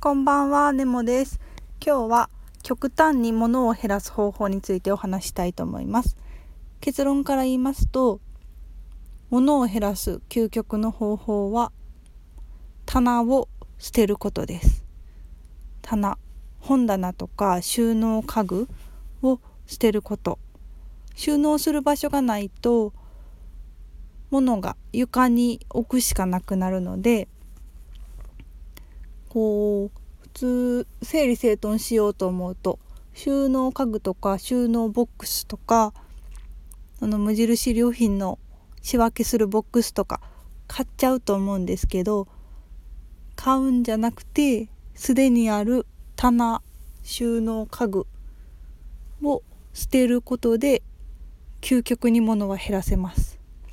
こんばんは、ネモです。今日は極端に物を減らす方法についてお話したいと思います。結論から言いますと、物を減らす究極の方法は棚を捨てることです。棚、本棚とか収納家具を捨てること。収納する場所がないと物が床に置くしかなくなるのでこう普通整理整頓しようと思うと収納家具とか収納ボックスとかあの無印良品の仕分けするボックスとか買っちゃうと思うんですけど買うんじゃなくてすでにある棚収納家具を捨てることで究極に物は減らせます。っ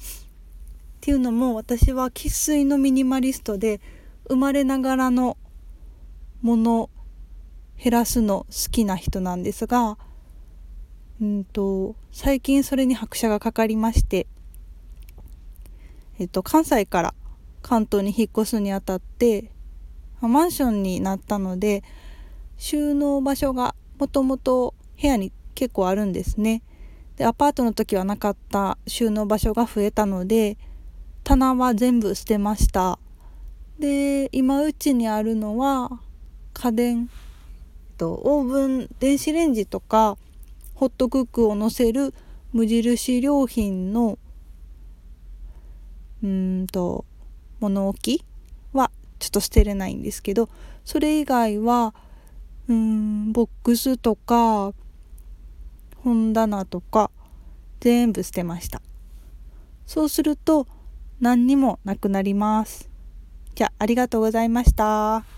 ていうのも私は生粋のミニマリストで生まれながらの物減らすの好きな人なんですがうんと最近それに拍車がかかりましてえっと関西から関東に引っ越すにあたってマンションになったので収納場所がもともと部屋に結構あるんですね。でアパートの時はなかった収納場所が増えたので棚は全部捨てました。で今うちにあるのは家電とオーブン電子レンジとかホットクックを載せる無印良品のうんと物置はちょっと捨てれないんですけどそれ以外はうんボックスとか本棚とか全部捨てましたそうすると何にもなくなりますじゃあありがとうございました。